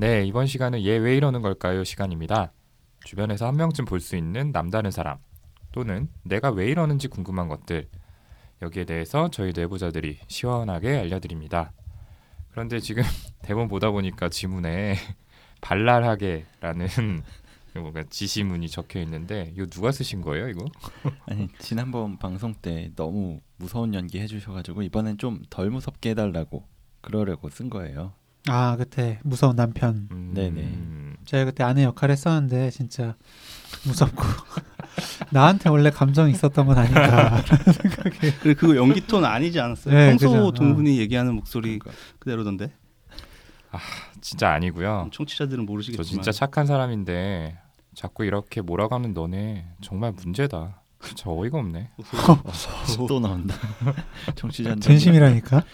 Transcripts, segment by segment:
네, 이번 시간은 얘 왜 이러는 걸까요? 시간입니다. 주변에서 한 명쯤 볼 수 있는 남다른 사람 또는 내가 왜 이러는지 궁금한 것들 여기에 대해서 저희 내부자들이 시원하게 알려드립니다. 그런데 지금 대본 보다 보니까 지문에 발랄하게라는 뭔가 지시문이 적혀 있는데 이거 누가 쓰신 거예요, 이거? 아니 지난번 방송 때 너무 무서운 연기 해주셔가지고 이번엔 좀 덜 무섭게 해달라고 그러려고 쓴 거예요. 아 그때 무서운 남편. 음, 네네. 제가 그때 아내 역할 했었는데 진짜 무섭고 나한테 원래 감정이 있었던 건 아닌가 생각이. 그 그거 연기 톤 아니지 않았어요? 네, 평소 그죠. 동훈이 얘기하는 목소리 그러니까. 그대로던데. 진짜 아니고요. 청취자들은 저 모르시겠지만. 진짜 착한 사람인데 자꾸 이렇게 몰아가는 너네 정말 문제다. 저 어이가 없네. 또 나온다. 청취자들 진심이라니까.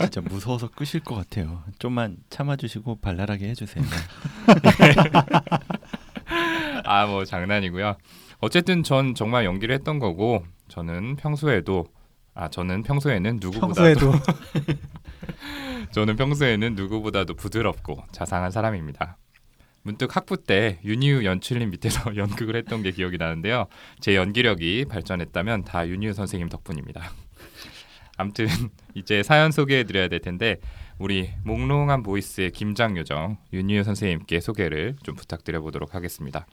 진짜 무서워서 끄실 것 같아요. 좀만 참아주시고 발랄하게 해주세요. 아 뭐 장난이고요. 어쨌든 전 정말 연기를 했던 거고 저는 평소에도 아 저는 평소에는 누구보다도 평소에도 저는 평소에는 누구보다도 부드럽고 자상한 사람입니다. 문득 학부 때 윤희우 연출님 밑에서 연극을 했던 게 기억이 나는데요. 제 연기력이 발전했다면 다 윤희우 선생님 덕분입니다. 아무튼 이제 사연 소개해드려야 될 텐데 우리 몽롱한 보이스의 김장 요정 윤희우 선생님께 소개를 좀 부탁드려 보도록 하겠습니다.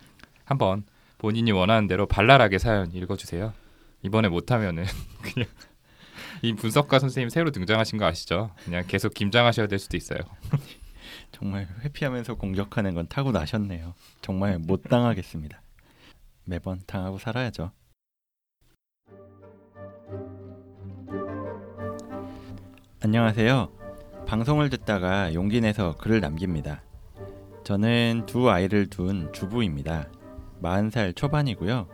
한번 본인이 원하는 대로 발랄하게 사연 읽어주세요. 이번에 못하면은 그냥 이 분석가 선생님 새로 등장하신 거 아시죠? 그냥 계속 김장하셔야 될 수도 있어요. 정말 회피하면서 공격하는 건 타고 나셨네요. 정말 못 당하겠습니다. 매번 당하고 살아야죠. 안녕하세요. 방송을 듣다가 용기 내서 글을 남깁니다. 저는 두 아이를 둔 주부입니다. 40살 초반이고요.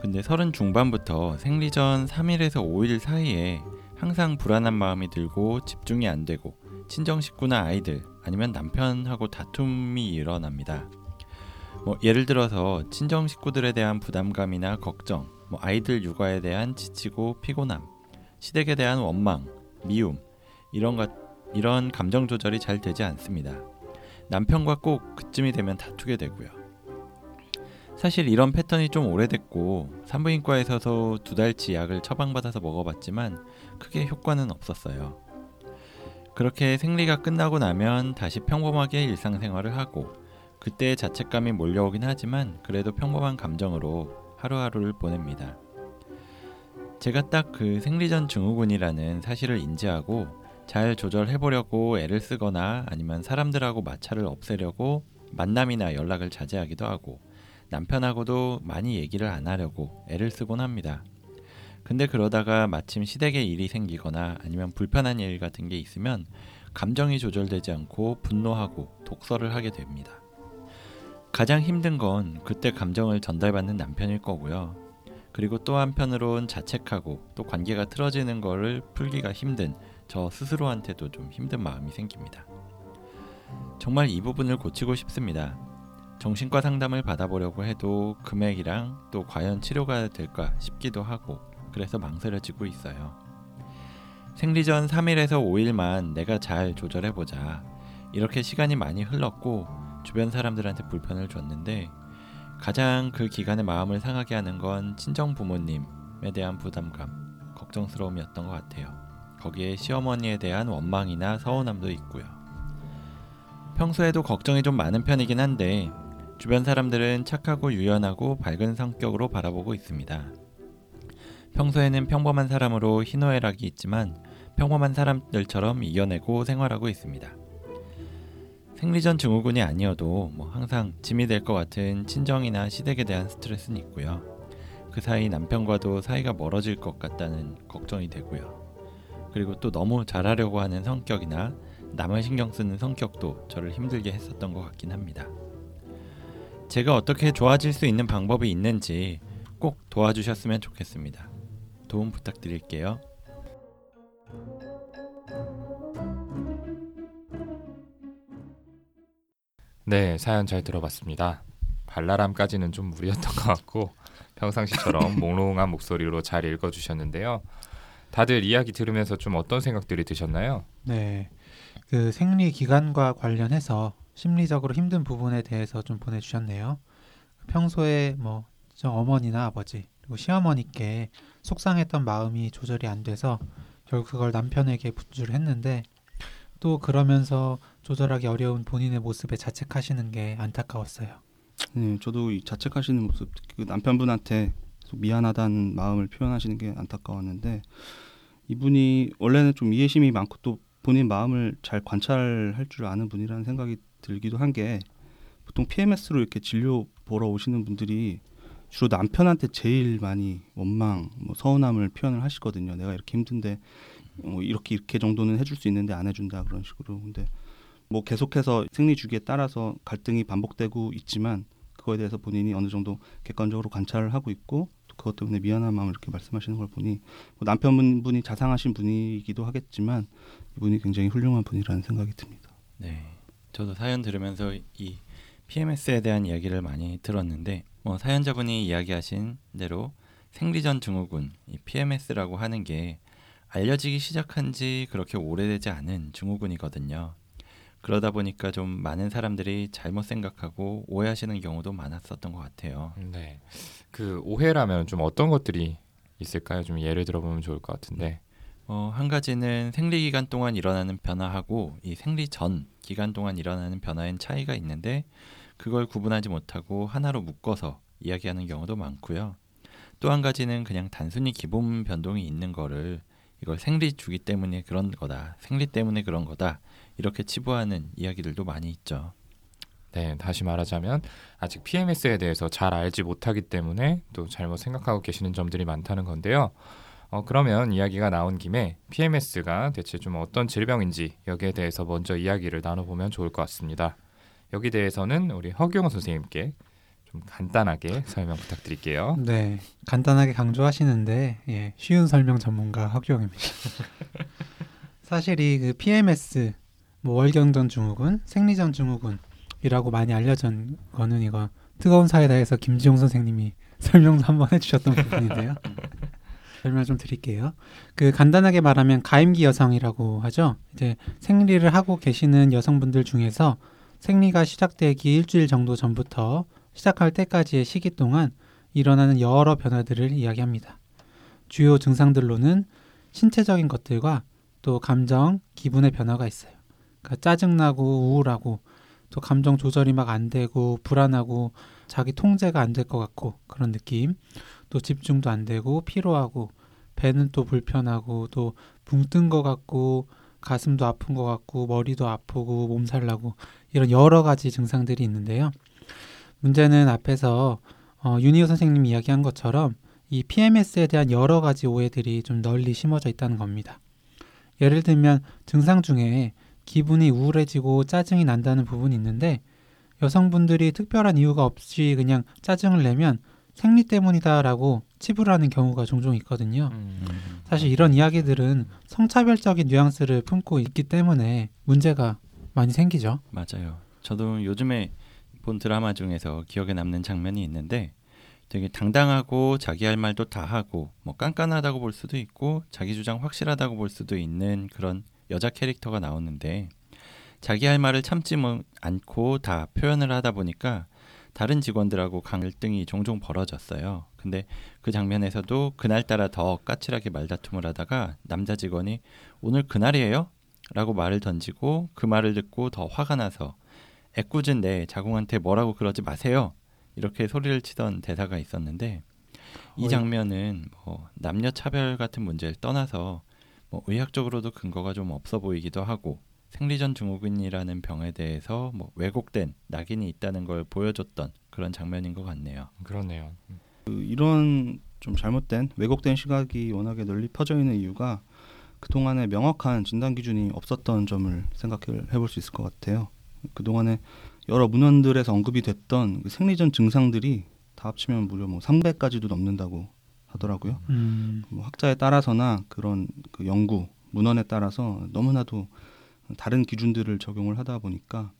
근데 서른 중반부터 생리 전 3일에서 5일 사이에 항상 불안한 마음이 들고 집중이 안 되고 친정 식구나 아이들 아니면 남편하고 다툼이 일어납니다. 뭐 예를 들어서 친정 식구들에 대한 부담감이나 걱정, 뭐 아이들 육아에 대한 지치고 피곤함, 시댁에 대한 원망, 미움 이런 것 이런 감정 조절이 잘 되지 않습니다. 남편과 꼭 그쯤이 되면 다투게 되고요. 사실 이런 패턴이 좀 오래됐고 산부인과에서도 두 달치 약을 처방받아서 먹어봤지만 크게 효과는 없었어요. 그렇게 생리가 끝나고 나면 다시 평범하게 일상생활을 하고 그때 자책감이 몰려오긴 하지만 그래도 평범한 감정으로 하루하루를 보냅니다. 제가 딱 그 생리전 증후군이라는 사실을 인지하고 잘 조절해 보려고 애를 쓰거나 아니면 사람들하고 마찰을 없애려고 만남이나 연락을 자제하기도 하고 남편하고도 많이 얘기를 안 하려고 애를 쓰곤 합니다. 근데 그러다가 마침 시댁에 일이 생기거나 아니면 불편한 일 같은 게 있으면 감정이 조절되지 않고 분노하고 독서를 하게 됩니다. 가장 힘든 건 그때 감정을 전달받는 남편일 거고요. 그리고 또 한편으론 자책하고 또 관계가 틀어지는 거를 풀기가 힘든 저 스스로한테도 좀 힘든 마음이 생깁니다. 정말 이 부분을 고치고 싶습니다. 정신과 상담을 받아보려고 해도 금액이랑 또 과연 치료가 될까 싶기도 하고 그래서 망설여지고 있어요. 생리 전 3일에서 5일만 내가 잘 조절해보자. 이렇게 시간이 많이 흘렀고 주변 사람들한테 불편을 줬는데 가장 그 기간에 마음을 상하게 하는 건 친정 부모님에 대한 부담감, 걱정스러움이었던 것 같아요. 거기에 시어머니에 대한 원망이나 서운함도 있고요. 평소에도 걱정이 좀 많은 편이긴 한데 주변 사람들은 착하고 유연하고 밝은 성격으로 바라보고 있습니다. 평소에는 평범한 사람으로 희노애락이 있지만 평범한 사람들처럼 이겨내고 생활하고 있습니다. 생리전 증후군이 아니어도 뭐 항상 짐이 될 것 같은 친정이나 시댁에 대한 스트레스는 있고요. 그 사이 남편과도 사이가 멀어질 것 같다는 걱정이 되고요. 그리고 또 너무 잘하려고 하는 성격이나 남을 신경 쓰는 성격도 저를 힘들게 했었던 것 같긴 합니다. 제가 어떻게 좋아질 수 있는 방법이 있는지 꼭 도와주셨으면 좋겠습니다. 도움 부탁드릴게요. 네, 사연 잘 들어봤습니다. 발랄함까지는 좀 무리였던 것 같고 평상시처럼 몽롱한 목소리로 잘 읽어주셨는데요. 다들 이야기 들으면서 좀 어떤 생각들이 드셨나요? 네. 그 생리 기간과 관련해서 심리적으로 힘든 부분에 대해서 좀 보내주셨네요. 평소에 뭐저 어머니나 아버지 그리고 시어머니께 속상했던 마음이 조절이 안 돼서 결국 그걸 남편에게 분주를 했는데 또 그러면서 조절하기 어려운 본인의 모습에 자책하시는 게 안타까웠어요. 네, 저도 이 자책하시는 모습, 그 남편분한테 미안하다는 마음을 표현하시는 게 안타까웠는데 이분이 원래는 좀 이해심이 많고 또 본인 마음을 잘 관찰할 줄 아는 분이라는 생각이 들기도 한 게 보통 PMS로 이렇게 진료 보러 오시는 분들이 주로 남편한테 제일 많이 원망, 뭐 서운함을 표현을 하시거든요. 내가 이렇게 힘든데 뭐 이렇게 이렇게 정도는 해줄 수 있는데 안 해준다 그런 식으로. 근데 뭐 계속해서 생리 주기에 따라서 갈등이 반복되고 있지만 그거에 대해서 본인이 어느 정도 객관적으로 관찰을 하고 있고 또 그것 때문에 미안한 마음을 이렇게 말씀하시는 걸 보니 뭐 남편분이 자상하신 분이기도 하겠지만 이분이 굉장히 훌륭한 분이라는 생각이 듭니다. 네. 저도 사연 들으면서 이 PMS에 대한 이야기를 많이 들었는데 뭐 사연자분이 이야기하신 대로 생리전 증후군, 이 PMS라고 하는 게 알려지기 시작한 지 그렇게 오래되지 않은 증후군이거든요. 그러다 보니까 좀 많은 사람들이 잘못 생각하고 오해하시는 경우도 많았었던 것 같아요. 네. 그 오해라면 좀 어떤 것들이 있을까요? 좀 예를 들어보면 좋을 것 같은데. 어, 한 가지는 생리 기간 동안 일어나는 변화하고 이 생리 전 기간 동안 일어나는 변화엔 차이가 있는데 그걸 구분하지 못하고 하나로 묶어서 이야기하는 경우도 많고요. 또 한 가지는 그냥 단순히 기본 변동이 있는 거를 이걸 생리 주기 때문에 그런 거다. 생리 때문에 그런 거다. 이렇게 치부하는 이야기들도 많이 있죠. 네, 다시 말하자면 아직 PMS에 대해서 잘 알지 못하기 때문에 또 잘못 생각하고 계시는 점들이 많다는 건데요. 어, 그러면 이야기가 나온 김에 PMS가 대체 좀 어떤 질병인지 여기에 대해서 먼저 이야기를 나눠보면 좋을 것 같습니다. 여기 대해서는 우리 허경호 선생님께 좀 간단하게 설명 부탁드릴게요. 네, 간단하게 강조하시는데 예, 쉬운 설명 전문가 허경입니다. 사실 이 그 PMS, 뭐 월경전 증후군, 생리전 증후군이라고 많이 알려진 거는 이거 뜨거운 사이다에서 김지용 선생님이 설명도 한번 해주셨던 부분인데요. 설명 좀 드릴게요. 그 간단하게 말하면 가임기 여성이라고 하죠. 이제 생리를 하고 계시는 여성분들 중에서 생리가 시작되기 일주일 정도 전부터 시작할 때까지의 시기 동안 일어나는 여러 변화들을 이야기합니다. 주요 증상들로는 신체적인 것들과 또 감정, 기분의 변화가 있어요. 그러니까 짜증나고 우울하고 또 감정 조절이 막 안 되고 불안하고 자기 통제가 안 될 것 같고 그런 느낌. 또 집중도 안 되고 피로하고 배는 또 불편하고 또 붕 뜬 것 같고 가슴도 아픈 것 같고 머리도 아프고 몸살 나고 이런 여러 가지 증상들이 있는데요. 문제는 앞에서 어, 윤희호 선생님이 이야기한 것처럼 이 PMS에 대한 여러 가지 오해들이 좀 널리 심어져 있다는 겁니다. 예를 들면 증상 중에 기분이 우울해지고 짜증이 난다는 부분이 있는데 여성분들이 특별한 이유가 없이 그냥 짜증을 내면 생리 때문이다라고 치부를 하는 경우가 종종 있거든요. 음, 사실 이런 이야기들은 성차별적인 뉘앙스를 품고 있기 때문에 문제가 많이 생기죠. 맞아요. 저도 요즘에 본 드라마 중에서 기억에 남는 장면이 있는데 되게 당당하고 자기 할 말도 다 하고 뭐 깐깐하다고 볼 수도 있고 자기 주장 확실하다고 볼 수도 있는 그런 여자 캐릭터가 나오는데 자기 할 말을 참지 뭐 않고 다 표현을 하다 보니까 다른 직원들하고 갈등이 종종 벌어졌어요. 근데 그 장면에서도 그날따라 더 까칠하게 말다툼을 하다가 남자 직원이 오늘 그날이에요? 라고 말을 던지고 그 말을 듣고 더 화가 나서 애꿎은 내 자궁한테 뭐라고 그러지 마세요. 이렇게 소리를 치던 대사가 있었는데 이. 장면은 뭐 남녀 차별 같은 문제를 떠나서 뭐 의학적으로도 근거가 좀 없어 보이기도 하고 생리전 증후군이라는 병에 대해서 뭐 왜곡된 낙인이 있다는 걸 보여줬던 그런 장면인 것 같네요. 그렇네요. 그 이런 좀 잘못된 왜곡된 시각이 워낙에 널리 퍼져 있는 이유가 그 동안에 명확한 진단 기준이 없었던 점을 생각해 볼 수 있을 것 같아요. 그 동안에 여러 문헌들에서 언급이 됐던 그 생리전 증상들이 다 합치면 무려 뭐 300가지도 넘는다고 하더라고요. 음, 뭐 학자에 따라서나 그런 그 연구 문헌에 따라서 너무나도 다른 기준들을 적용을 하다 보니까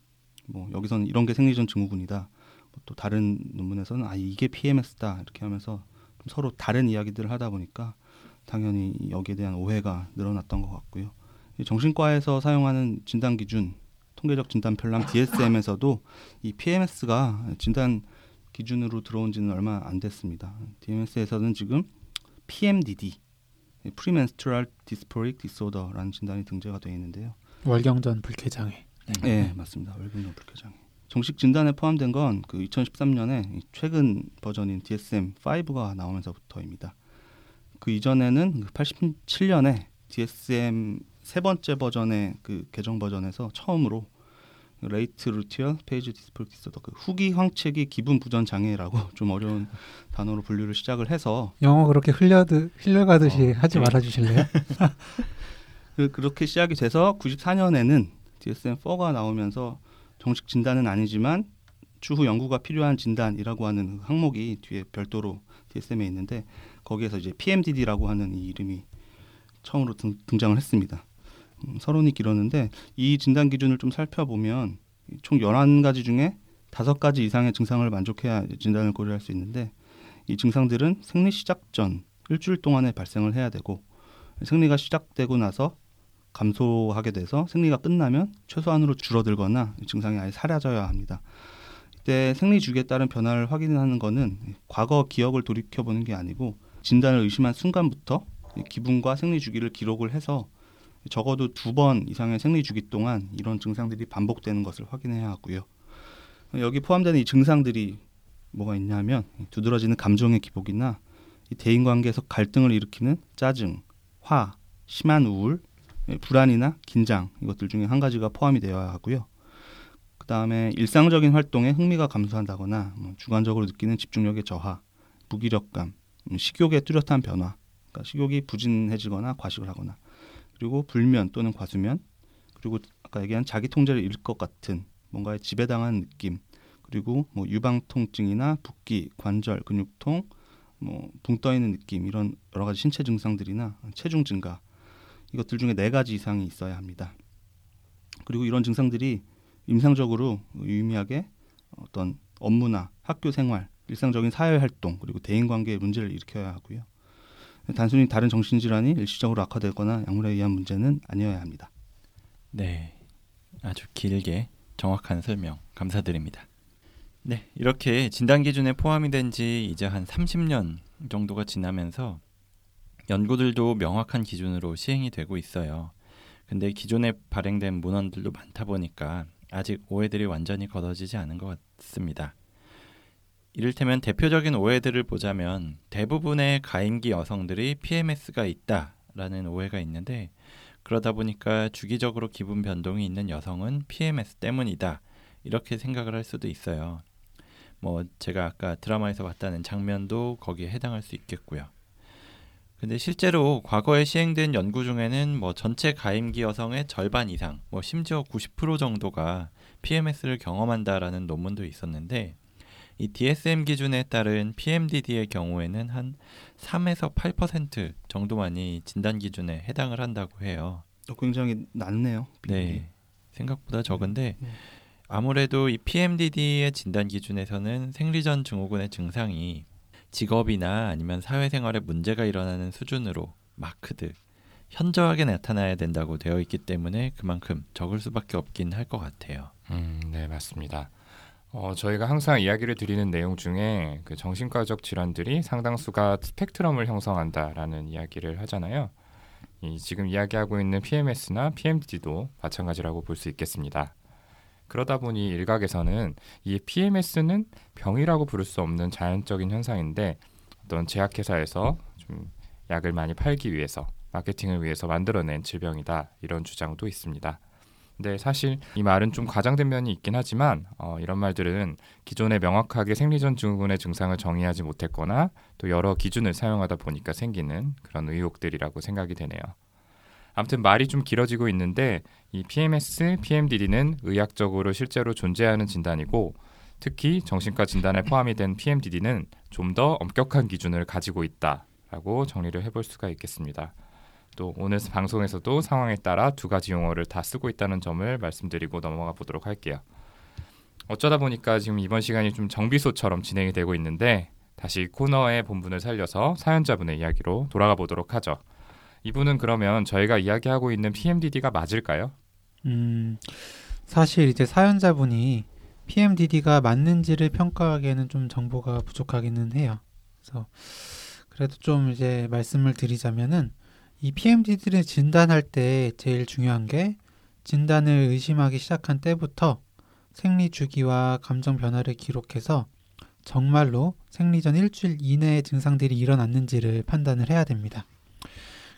뭐 여기서는 이런 게 생리전 증후군이다. 뭐또 다른 논문에서는 아 이게 PMS다 이렇게 하면서 좀 서로 다른 이야기들을 하다 보니까 당연히 여기에 대한 오해가 늘어났던 것 같고요. 이 정신과에서 사용하는 진단 기준 통계적 진단 편랑 DSM에서도 이 PMS가 진단 기준으로 들어온 지는 얼마 안 됐습니다. DMS에서는 지금 PMDD, Premenstrual Dysphoric Disorder라는 진단이 등재가 되어 있는데요. 월경전 불쾌장애. 네, 맞습니다. 월급용 불쾌장애. 정식 진단에 포함된 건 그 2013년에 최근 버전인 DSM-5가 나오면서부터입니다. 그 이전에는 그 87년에 DSM 세 번째 버전의 그 개정 버전에서 처음으로 Late Luteal Phase Dysphoric Disorder 그 후기 황체기 기분 부전 장애라고 좀 어려운 단어로 분류를 시작을 해서 영어 그렇게 흘려드 흘려가듯이 어, 하지 네. 말아 주실래요? 그, 그렇게 시작이 돼서 94년에는 DSM-4가 나오면서 정식 진단은 아니지만 추후 연구가 필요한 진단이라고 하는 그 항목이 뒤에 별도로 DSM에 있는데 거기에서 이제 PMDD라고 하는 이 이름이 처음으로 등, 등장을 했습니다. 음, 서론이 길었는데 이 진단 기준을 좀 살펴보면 총 11가지 중에 다섯 가지 이상의 증상을 만족해야 진단을 고려할 수 있는데 이 증상들은 생리 시작 전 일주일 동안에 발생을 해야 되고 생리가 시작되고 나서 감소하게 돼서 생리가 끝나면 최소한으로 줄어들거나 이 증상이 아예 사라져야 합니다. 이때 생리 주기에 따른 변화를 확인하는 것은 과거 기억을 돌이켜 보는 게 아니고 진단을 의심한 순간부터 이 기분과 생리 주기를 기록을 해서 적어도 두 번 이상의 생리 주기 동안 이런 증상들이 반복되는 것을 확인해야 하고요. 여기 포함되는 이 증상들이 뭐가 있냐면 두드러지는 감정의 기복이나 이 대인 관계에서 갈등을 일으키는 짜증, 화, 심한 우울, 예, 불안이나 긴장 이것들 중에 한 가지가 포함이 되어야 하고요. 그 다음에 일상적인 활동에 흥미가 감소한다거나 뭐 주관적으로 느끼는 집중력의 저하, 무기력감, 음, 식욕의 뚜렷한 변화, 그러니까 식욕이 부진해지거나 과식을 하거나 그리고 불면 또는 과수면 그리고 아까 얘기한 자기 통제를 잃을 것 같은 뭔가에 지배당한 느낌 그리고 뭐 유방 통증이나 붓기, 관절, 근육통, 뭐 붕 떠 있는 느낌 이런 여러 가지 신체 증상들이나 체중 증가 이것들 중에 네 가지 이상이 있어야 합니다. 그리고 이런 증상들이 임상적으로 유의미하게 어떤 업무나 학교 생활, 일상적인 사회 활동 그리고 대인 관계에 문제를 일으켜야 하고요. 단순히 다른 정신 질환이 일시적으로 악화되거나 약물에 의한 문제는 아니어야 합니다. 네, 아주 길게 정확한 설명 감사드립니다. 네, 이렇게 진단 기준에 포함이 된 지 이제 한 30년 정도가 지나면서 연구들도 명확한 기준으로 시행이 되고 있어요. 근데 기존에 발행된 문헌들도 많다 보니까 아직 오해들이 완전히 걷어지지 않은 것 같습니다. 이를테면 대표적인 오해들을 보자면 대부분의 가임기 여성들이 PMS가 있다라는 오해가 있는데 그러다 보니까 주기적으로 기분 변동이 있는 여성은 PMS 때문이다. 이렇게 생각을 할 수도 있어요. 뭐 제가 아까 드라마에서 봤다는 장면도 거기에 해당할 수 있겠고요. 근데 실제로 과거에 시행된 연구 중에는 뭐 전체 가임기 여성의 절반 이상, 뭐 심지어 90% 정도가 PMS를 경험한다라는 논문도 있었는데 이 DSM 기준에 따른 PMDD의 경우에는 한 3에서 8% 정도만이 진단 기준에 해당을 한다고 해요. 어, 굉장히 낮네요. 네. 생각보다 적은데 네. 아무래도 이 PMDD의 진단 기준에서는 생리전 증후군의 증상이 직업이나 아니면 사회생활에 문제가 일어나는 수준으로 마크드 현저하게 나타나야 된다고 되어 있기 때문에 그만큼 적을 수밖에 없긴 할 것 같아요. 음, 네, 맞습니다. 어, 저희가 항상 이야기를 드리는 내용 중에 그 정신과적 질환들이 상당수가 스펙트럼을 형성한다라는 이야기를 하잖아요. 이 지금 이야기하고 있는 PMS나 PMD도 마찬가지라고 볼 수 있겠습니다. 그러다 보니 일각에서는 이 PMS는 병이라고 부를 수 없는 자연적인 현상인데 어떤 제약회사에서 좀 약을 많이 팔기 위해서 마케팅을 위해서 만들어낸 질병이다 이런 주장도 있습니다. 근데 사실 이 말은 좀 과장된 면이 있긴 하지만 어, 이런 말들은 기존에 명확하게 생리전 증후군의 증상을 정의하지 못했거나 또 여러 기준을 사용하다 보니까 생기는 그런 의혹들이라고 생각이 되네요. 아무튼 말이 좀 길어지고 있는데 이 PMS, PMDD는 의학적으로 실제로 존재하는 진단이고 특히 정신과 진단에 포함이 된 PMDD는 좀 더 엄격한 기준을 가지고 있다라고 정리를 해볼 수가 있겠습니다. 또 오늘 방송에서도 상황에 따라 두 가지 용어를 다 쓰고 있다는 점을 말씀드리고 넘어가 보도록 할게요. 어쩌다 보니까 지금 이번 시간이 좀 정비소처럼 진행이 되고 있는데 다시 코너의 본분을 살려서 사연자분의 이야기로 돌아가 보도록 하죠. 이분은 그러면 저희가 이야기하고 있는 PMDD가 맞을까요? 음, 사실 이제 사연자분이 PMDD가 맞는지를 평가하기에는 좀 정보가 부족하기는 해요. 그래서 그래도 좀 이제 말씀을 드리자면은 이 PMDD를 진단할 때 제일 중요한 게 진단을 의심하기 시작한 때부터 생리 주기와 감정 변화를 기록해서 정말로 생리 전 일주일 이내에 증상들이 일어났는지를 판단을 해야 됩니다.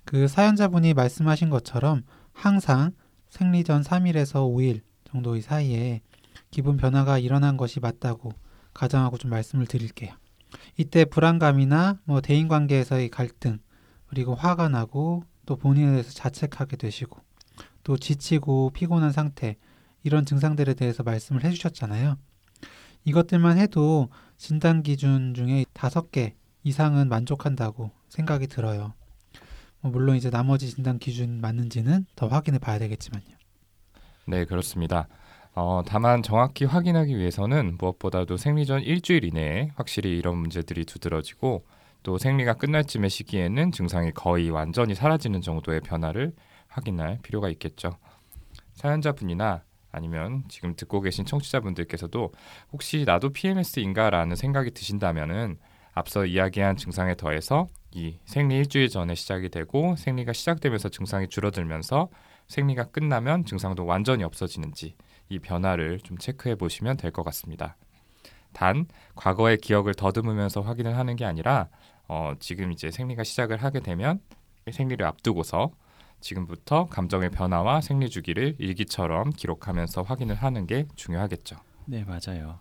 그 사연자분이 말씀하신 것처럼 항상 생리 전 3일에서 5일 정도의 사이에 기분 변화가 일어난 것이 맞다고 가정하고 좀 말씀을 드릴게요. 이때 불안감이나 뭐 대인 관계에서의 갈등 그리고 화가 나고 또 본인에 대해서 자책하게 되시고 또 지치고 피곤한 상태 이런 증상들에 대해서 말씀을 해 주셨잖아요. 이것들만 해도 진단 기준 중에 다섯 개 이상은 만족한다고 생각이 들어요. 뭐 물론 이제 나머지 진단 기준 맞는지는 더 확인해 봐야 되겠지만요. 네, 그렇습니다. 어, 다만 정확히 확인하기 위해서는 무엇보다도 생리 전 일주일 이내에 확실히 이런 문제들이 두드러지고 또 생리가 끝날 쯤의 시기에는 증상이 거의 완전히 사라지는 정도의 변화를 확인할 필요가 있겠죠. 사연자분이나 아니면 지금 듣고 계신 청취자분들께서도 혹시 나도 PMS인가라는 생각이 드신다면은 앞서 이야기한 증상에 더해서 이 생리 일주일 전에 시작이 되고 생리가 시작되면서 증상이 줄어들면서 생리가 끝나면 증상도 완전히 없어지는지 이 변화를 좀 체크해 보시면 될 것 같습니다. 단 과거의 기억을 더듬으면서 확인을 하는 게 아니라 어, 지금 이제 생리가 시작을 하게 되면 생리를 앞두고서 지금부터 감정의 변화와 생리 주기를 일기처럼 기록하면서 확인을 하는 게 중요하겠죠. 네, 맞아요.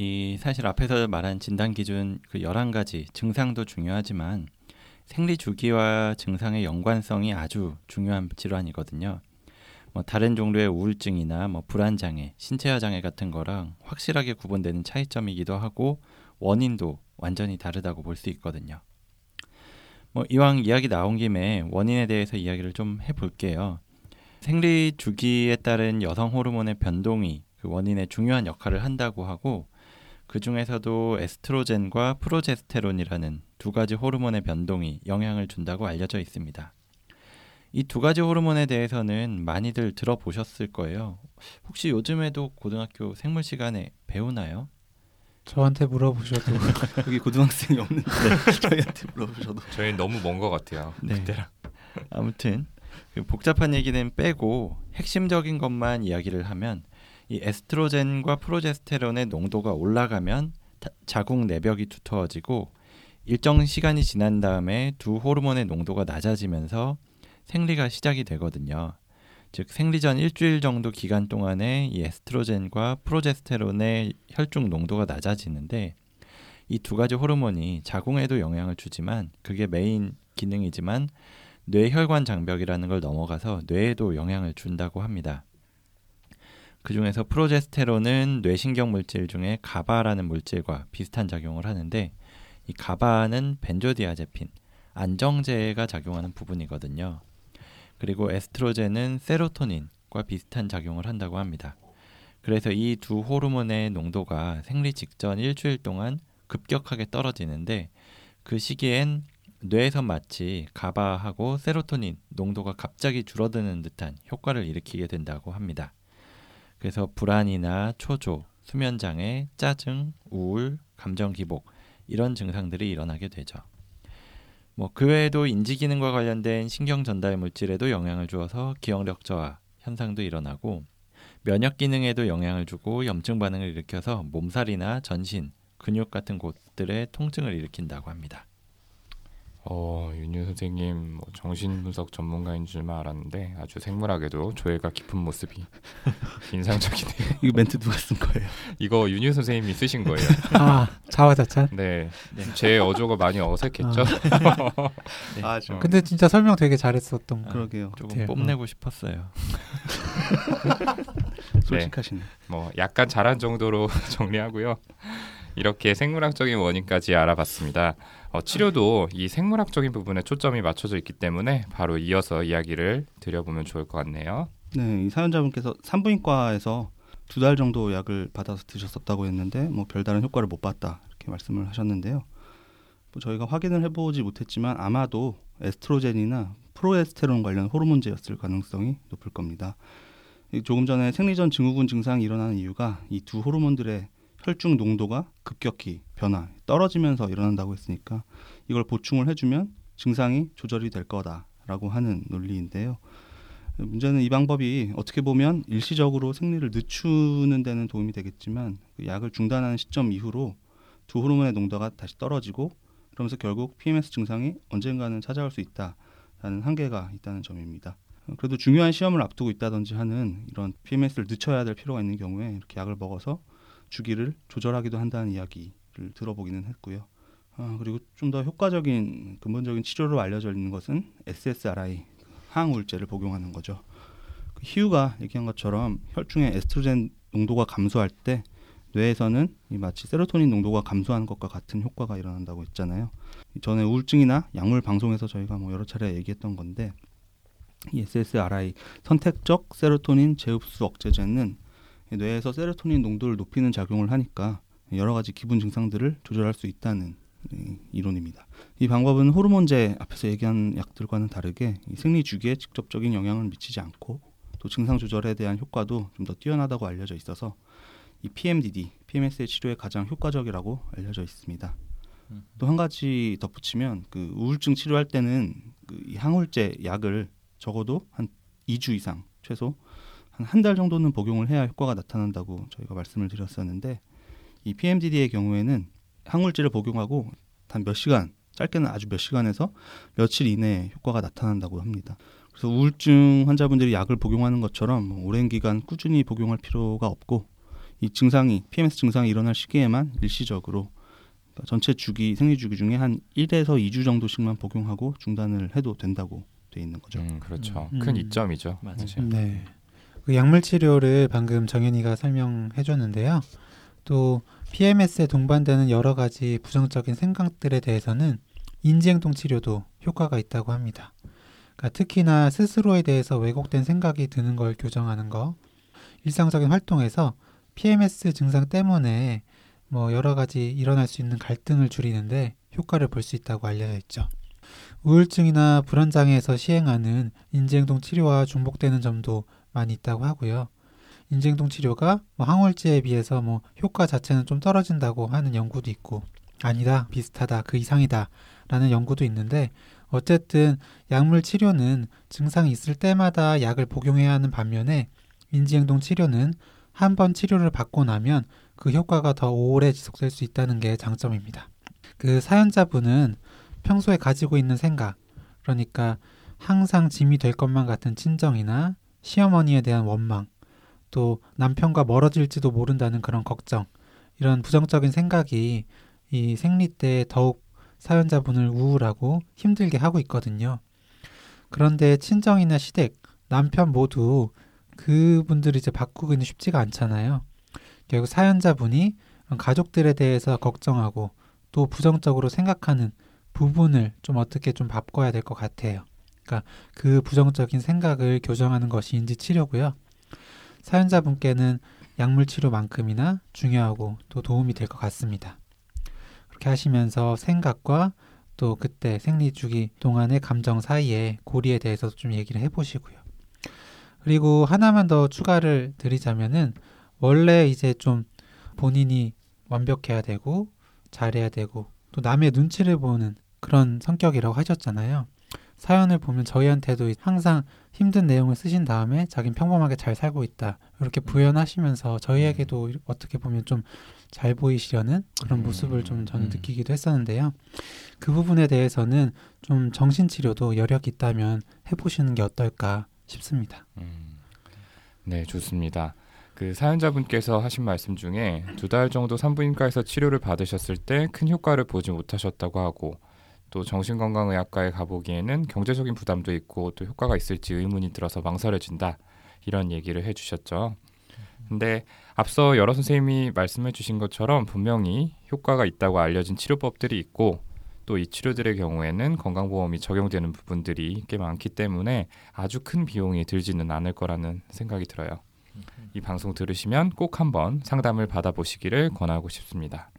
이 사실 앞에서 말한 진단 기준 그 11가지 증상도 중요하지만 생리 주기와 증상의 연관성이 아주 중요한 질환이거든요. 뭐 다른 종류의 우울증이나 뭐 불안 장애, 신체화 장애 같은 거랑 확실하게 구분되는 차이점이기도 하고 원인도 완전히 다르다고 볼 수 있거든요. 뭐 이왕 이야기 나온 김에 원인에 대해서 이야기를 좀 해볼게요. 생리 주기에 따른 여성 호르몬의 변동이 그 원인의 중요한 역할을 한다고 하고 그 중에서도 에스트로겐과 프로제스테론이라는 두 가지 호르몬의 변동이 영향을 준다고 알려져 있습니다. 이 두 가지 호르몬에 대해서는 많이들 들어보셨을 거예요. 혹시 요즘에도 고등학교 생물 시간에 배우나요? 저한테 물어보셔도 여기 고등학생이 없는데 저희한테 물어보셔도 저희 너무 먼 것 같아요. 네. 그때랑. 아무튼 그 복잡한 얘기는 빼고 핵심적인 것만 이야기를 하면 이 에스트로겐과 프로제스테론의 농도가 올라가면 다- 자궁 내벽이 두터워지고 일정 시간이 지난 다음에 두 호르몬의 농도가 낮아지면서 생리가 시작이 되거든요. 즉 생리 전 일주일 정도 기간 동안에 이 에스트로겐과 프로제스테론의 혈중 농도가 낮아지는데 이 두 가지 호르몬이 자궁에도 영향을 주지만 그게 메인 기능이지만 뇌혈관 장벽이라는 걸 넘어가서 뇌에도 영향을 준다고 합니다. 그 중에서 프로제스테론은 뇌신경 물질 중에 가바라는 물질과 비슷한 작용을 하는데 이 가바는 벤조디아제핀, 안정제가 작용하는 부분이거든요. 그리고 에스트로겐은 세로토닌과 비슷한 작용을 한다고 합니다. 그래서 이 두 호르몬의 농도가 생리 직전 일주일 동안 급격하게 떨어지는데 그 시기엔 뇌에서 마치 가바하고 세로토닌 농도가 갑자기 줄어드는 듯한 효과를 일으키게 된다고 합니다. 그래서 불안이나 초조, 수면 장애, 짜증, 우울, 감정 기복 이런 증상들이 일어나게 되죠. 뭐 그 외에도 인지 기능과 관련된 신경 전달 물질에도 영향을 주어서 기억력 저하 현상도 일어나고 면역 기능에도 영향을 주고 염증 반응을 일으켜서 몸살이나 전신, 근육 같은 곳들의 통증을 일으킨다고 합니다. 어, 윤유 선생님 뭐 정신분석 전문가인 줄만 알았는데 아주 생물학에도 조예가 깊은 모습이 인상적이네요. 이거 멘트 누가 쓴 거예요? 이거 윤유 선생님이 쓰신 거예요. 아 자화자찬. 네, 네. 제 어조가 많이 어색했죠. 네. 아, 저 어. 근데 진짜 설명 되게 잘했었던 거. 그러게요. 조금 같아요. 뽐내고 싶었어요. 솔직하시네. 뭐 약간 잘한 정도로 정리하고요. 이렇게 생물학적인 원인까지 알아봤습니다. 어, 치료도 이 생물학적인 부분에 초점이 맞춰져 있기 때문에 바로 이어서 이야기를 드려보면 좋을 것 같네요. 네, 이 사연자분께서 산부인과에서 두 달 정도 약을 받아서 드셨었다고 했는데 뭐 별다른 효과를 못 봤다 이렇게 말씀을 하셨는데요. 뭐 저희가 확인을 해보지 못했지만 아마도 에스트로겐이나 프로에스테론 관련 호르몬제였을 가능성이 높을 겁니다. 이 조금 전에 생리전 증후군 증상이 일어나는 이유가 이 두 호르몬들의 혈중 농도가 급격히 변화 떨어지면서 일어난다고 했으니까 이걸 보충을 해주면 증상이 조절이 될 거다라고 하는 논리인데요. 문제는 이 방법이 어떻게 보면 일시적으로 생리를 늦추는 데는 도움이 되겠지만 그 약을 중단하는 시점 이후로 두 호르몬의 농도가 다시 떨어지고 그러면서 결국 PMS 증상이 언젠가는 찾아올 수 있다라는 한계가 있다는 점입니다. 그래도 중요한 시험을 앞두고 있다든지 하는 이런 PMS를 늦춰야 될 필요가 있는 경우에 이렇게 약을 먹어서 주기를 조절하기도 한다는 이야기를 들어보기는 했고요. 아, 그리고 좀 더 효과적인 근본적인 치료로 알려져 있는 것은 SSRI 항우울제를 복용하는 거죠. 그 희우가 얘기한 것처럼 혈중의 에스트로겐 농도가 감소할 때 뇌에서는 이 마치 세로토닌 농도가 감소하는 것과 같은 효과가 일어난다고 했잖아요. 전에 우울증이나 약물 방송에서 저희가 뭐 여러 차례 얘기했던 건데 이 SSRI 선택적 세로토닌 재흡수 억제제는 뇌에서 세로토닌 농도를 높이는 작용을 하니까 여러 가지 기분 증상들을 조절할 수 있다는 이론입니다. 이 방법은 호르몬제 앞에서 얘기한 약들과는 다르게 생리 주기에 직접적인 영향을 미치지 않고 또 증상 조절에 대한 효과도 좀 더 뛰어나다고 알려져 있어서 이 PMDD, PMS의 치료에 가장 효과적이라고 알려져 있습니다. 또한 가지 덧붙이면 그 우울증 치료할 때는 그이 항우울제 약을 적어도 한 2주 이상 최소 한 한 달 정도는 복용을 해야 효과가 나타난다고 저희가 말씀을 드렸었는데 이 PMDD의 경우에는 항물질을 복용하고 단 몇 시간 짧게는 아주 몇 시간에서 며칠 이내에 효과가 나타난다고 합니다. 그래서 우울증 환자분들이 약을 복용하는 것처럼 뭐 오랜 기간 꾸준히 복용할 필요가 없고 이 증상이 PMS 증상이 일어날 시기에만 일시적으로 전체 주기 생리 주기 중에 한 1에서 2주 정도씩만 복용하고 중단을 해도 된다고 돼 있는 거죠. 음, 그렇죠. 음. 큰 이점이죠. 맞아요. 사실. 네. 그 약물 치료를 방금 정현이가 설명해 줬는데요. 또 PMS에 동반되는 여러 가지 부정적인 생각들에 대해서는 인지행동 치료도 효과가 있다고 합니다. 그러니까 특히나 스스로에 대해서 왜곡된 생각이 드는 걸 교정하는 거, 일상적인 활동에서 PMS 증상 때문에 뭐 여러 가지 일어날 수 있는 갈등을 줄이는데 효과를 볼 수 있다고 알려져 있죠. 우울증이나 불안장애에서 시행하는 인지행동 치료와 중복되는 점도 많이 있다고 하고요. 인지행동 치료가 뭐 항월제에 비해서 뭐 효과 자체는 좀 떨어진다고 하는 연구도 있고 아니다 비슷하다 그 이상이다 라는 연구도 있는데 어쨌든 약물 치료는 증상이 있을 때마다 약을 복용해야 하는 반면에 인지행동 치료는 한 번 치료를 받고 나면 그 효과가 더 오래 지속될 수 있다는 게 장점입니다. 그 사연자분은 평소에 가지고 있는 생각, 그러니까 항상 짐이 될 것만 같은 친정이나 시어머니에 대한 원망, 또 남편과 멀어질지도 모른다는 그런 걱정, 이런 부정적인 생각이 이 생리 때 더욱 사연자분을 우울하고 힘들게 하고 있거든요. 그런데 친정이나 시댁, 남편 모두 그분들을 이제 바꾸기는 쉽지가 않잖아요. 결국 사연자분이 가족들에 대해서 걱정하고 또 부정적으로 생각하는 부분을 좀 어떻게 좀 바꿔야 될 것 같아요. 그러니까 그 부정적인 생각을 교정하는 것이 인지 치료고요. 사연자분께는 약물 치료만큼이나 중요하고 또 도움이 될 것 같습니다. 그렇게 하시면서 생각과 또 그때 생리 주기 동안의 감정 사이에 고리에 대해서 좀 얘기를 해보시고요. 그리고 하나만 더 추가를 드리자면은 원래 이제 좀 본인이 완벽해야 되고 잘해야 되고 또 남의 눈치를 보는 그런 성격이라고 하셨잖아요. 사연을 보면 저희한테도 항상 힘든 내용을 쓰신 다음에 자긴 평범하게 잘 살고 있다 이렇게 부연하시면서 저희에게도 어떻게 보면 좀 잘 보이시려는 그런 음, 모습을 좀 저는 음. 느끼기도 했었는데요. 그 부분에 대해서는 좀 정신치료도 여력이 있다면 해보시는 게 어떨까 싶습니다. 음. 네, 좋습니다. 그 사연자분께서 하신 말씀 중에 두 달 정도 산부인과에서 치료를 받으셨을 때 큰 효과를 보지 못하셨다고 하고 또 정신건강의학과에 가보기에는 경제적인 부담도 있고 또 효과가 있을지 의문이 들어서 망설여진다 이런 얘기를 해주셨죠. 근데 앞서 여러 선생님이 말씀해 주신 것처럼 분명히 효과가 있다고 알려진 치료법들이 있고 또 이 치료들의 경우에는 건강보험이 적용되는 부분들이 꽤 많기 때문에 아주 큰 비용이 들지는 않을 거라는 생각이 들어요. 이 방송 들으시면 꼭 한번 상담을 받아보시기를 권하고 싶습니다.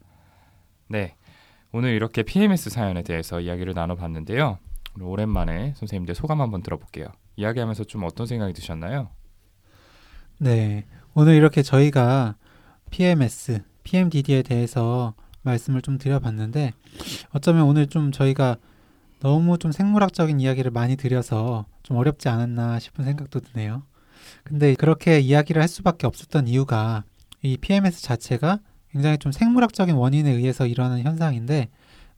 네, 오늘 이렇게 PMS 사연에 대해서 이야기를 나눠봤는데요. 오랜만에 선생님들 소감 한번 들어볼게요. 이야기하면서 좀 어떤 생각이 드셨나요? 네. 오늘 이렇게 저희가 PMS, PMDD에 대해서 말씀을 좀 드려봤는데 어쩌면 오늘 좀 저희가 너무 좀 생물학적인 이야기를 많이 드려서 좀 어렵지 않았나 싶은 생각도 드네요. 근데 그렇게 이야기를 할 수밖에 없었던 이유가 이 PMS 자체가 굉장히 좀 생물학적인 원인에 의해서 일어나는 현상인데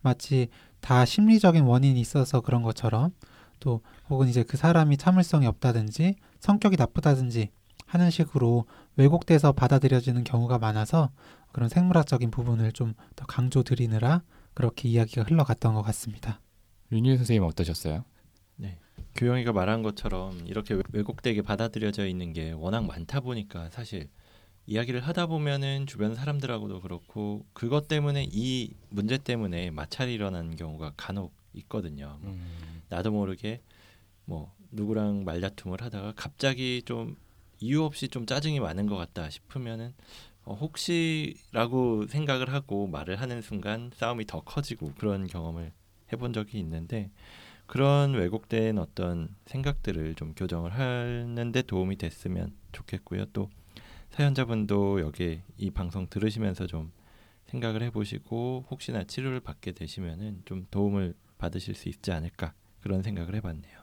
마치 다 심리적인 원인이 있어서 그런 것처럼 또 혹은 이제 그 사람이 참을성이 없다든지 성격이 나쁘다든지 하는 식으로 왜곡돼서 받아들여지는 경우가 많아서 그런 생물학적인 부분을 좀 더 강조 드리느라 그렇게 이야기가 흘러갔던 것 같습니다. 윤희 선생님 어떠셨어요? 교영이가 말한 것처럼 이렇게 왜- 왜곡되게 받아들여져 있는 게 워낙 많다 보니까 사실 이야기를 하다 보면은 주변 사람들하고도 그렇고 그것 때문에 이 문제 때문에 마찰이 일어나는 경우가 간혹 있거든요. 나도 모르게 뭐 누구랑 말다툼을 하다가 갑자기 좀 이유 없이 좀 짜증이 많은 것 같다 싶으면은 어, 혹시라고 생각을 하고 말을 하는 순간 싸움이 더 커지고 그런 경험을 해본 적이 있는데 그런 왜곡된 어떤 생각들을 좀 교정을 하는데 도움이 됐으면 좋겠고요. 또 사연자분도 여기 이 방송 들으시면서 좀 생각을 해보시고 혹시나 치료를 받게 되시면은 좀 도움을 받으실 수 있지 않을까 그런 생각을 해봤네요.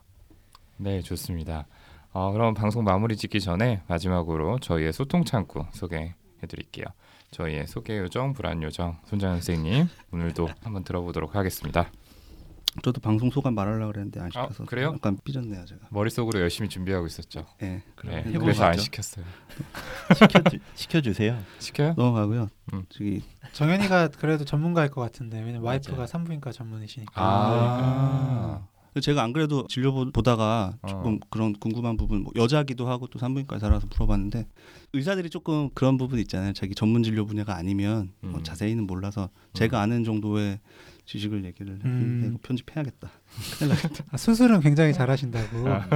네, 좋습니다. 어, 그럼 방송 마무리 짓기 전에 마지막으로 저희의 소통 창구 소개해 드릴게요. 저희의 소개 요정, 불안 요정 손정현 선생님 오늘도 한번 들어보도록 하겠습니다. 저도 방송 소감 말하려고 그랬는데 안 시켜서 아, 그래요? 약간 삐졌네요 제가. 머릿속으로 열심히 준비하고 있었죠. 예. 네, 그럼 그래서 안. 시켰어요. 시켜주, 시켜주세요. 시켜요? 넘어가고요. 음. 저기 정현이가 그래도 전문가일 것 같은데 왜냐면 와이프가 맞아요. 산부인과 전문이시니까. 아, 제가 안 그래도 진료 보- 보다가 어. 조금 그런 궁금한 부분 뭐 여자기도 하고 또 산부인과에 살아서 물어봤는데 의사들이 조금 그런 부분 있잖아요. 자기 전문 진료 분야가 아니면 뭐 음. 자세히는 몰라서 제가 아는 정도의 지식을 얘기를 음. 했는데 이거 편집해야겠다. 큰일 나겠다. 아, 수술은 굉장히 잘하신다고. 아.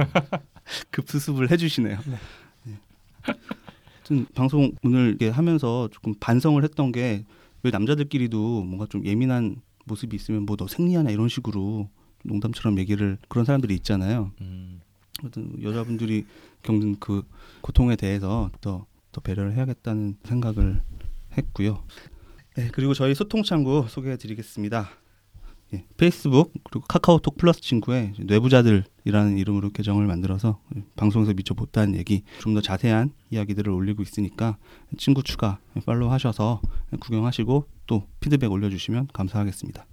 급수습을 해주시네요. 네. 네. 하여튼 방송 오늘 이렇게 하면서 조금 반성을 했던 게 왜 남자들끼리도 뭔가 좀 예민한 모습이 있으면 뭐 너 생리하냐 이런 식으로 농담처럼 얘기를 그런 사람들이 있잖아요. 음, 아무튼 여자분들이 겪는 그 고통에 대해서 더, 더 배려를 해야겠다는 생각을 했고요. 네, 그리고 저희 소통 창구 소개해 드리겠습니다. 예, 페이스북 그리고 카카오톡 플러스 친구에 뇌부자들이라는 이름으로 계정을 만들어서 방송에서 미처 못한 얘기 좀 더 자세한 이야기들을 올리고 있으니까 친구 추가 팔로우 하셔서 구경하시고 또 피드백 올려주시면 감사하겠습니다.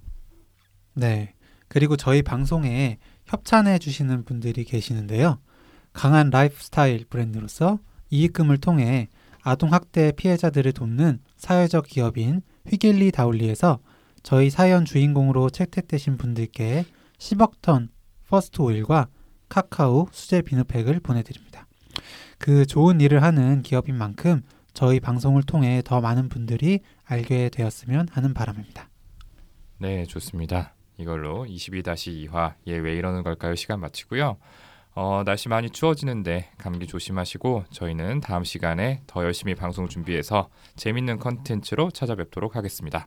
네. 그리고 저희 방송에 협찬해 주시는 분들이 계시는데요. 강한 라이프스타일 브랜드로서 이익금을 통해 아동 학대 피해자들을 돕는 사회적 기업인 휘길리 다울리에서 저희 사연 주인공으로 채택되신 분들께 10억 턴 퍼스트 오일과 카카오 수제 비누팩을 보내드립니다. 그 좋은 일을 하는 기업인 만큼 저희 방송을 통해 더 많은 분들이 알게 되었으면 하는 바람입니다. 네, 좋습니다. 이걸로 22-2화 얘왜 이러는 걸까요? 시간 마치고요. 어, 날씨 많이 추워지는데 감기 조심하시고 저희는 다음 시간에 더 열심히 방송 준비해서 재밌는 컨텐츠로 찾아뵙도록 하겠습니다.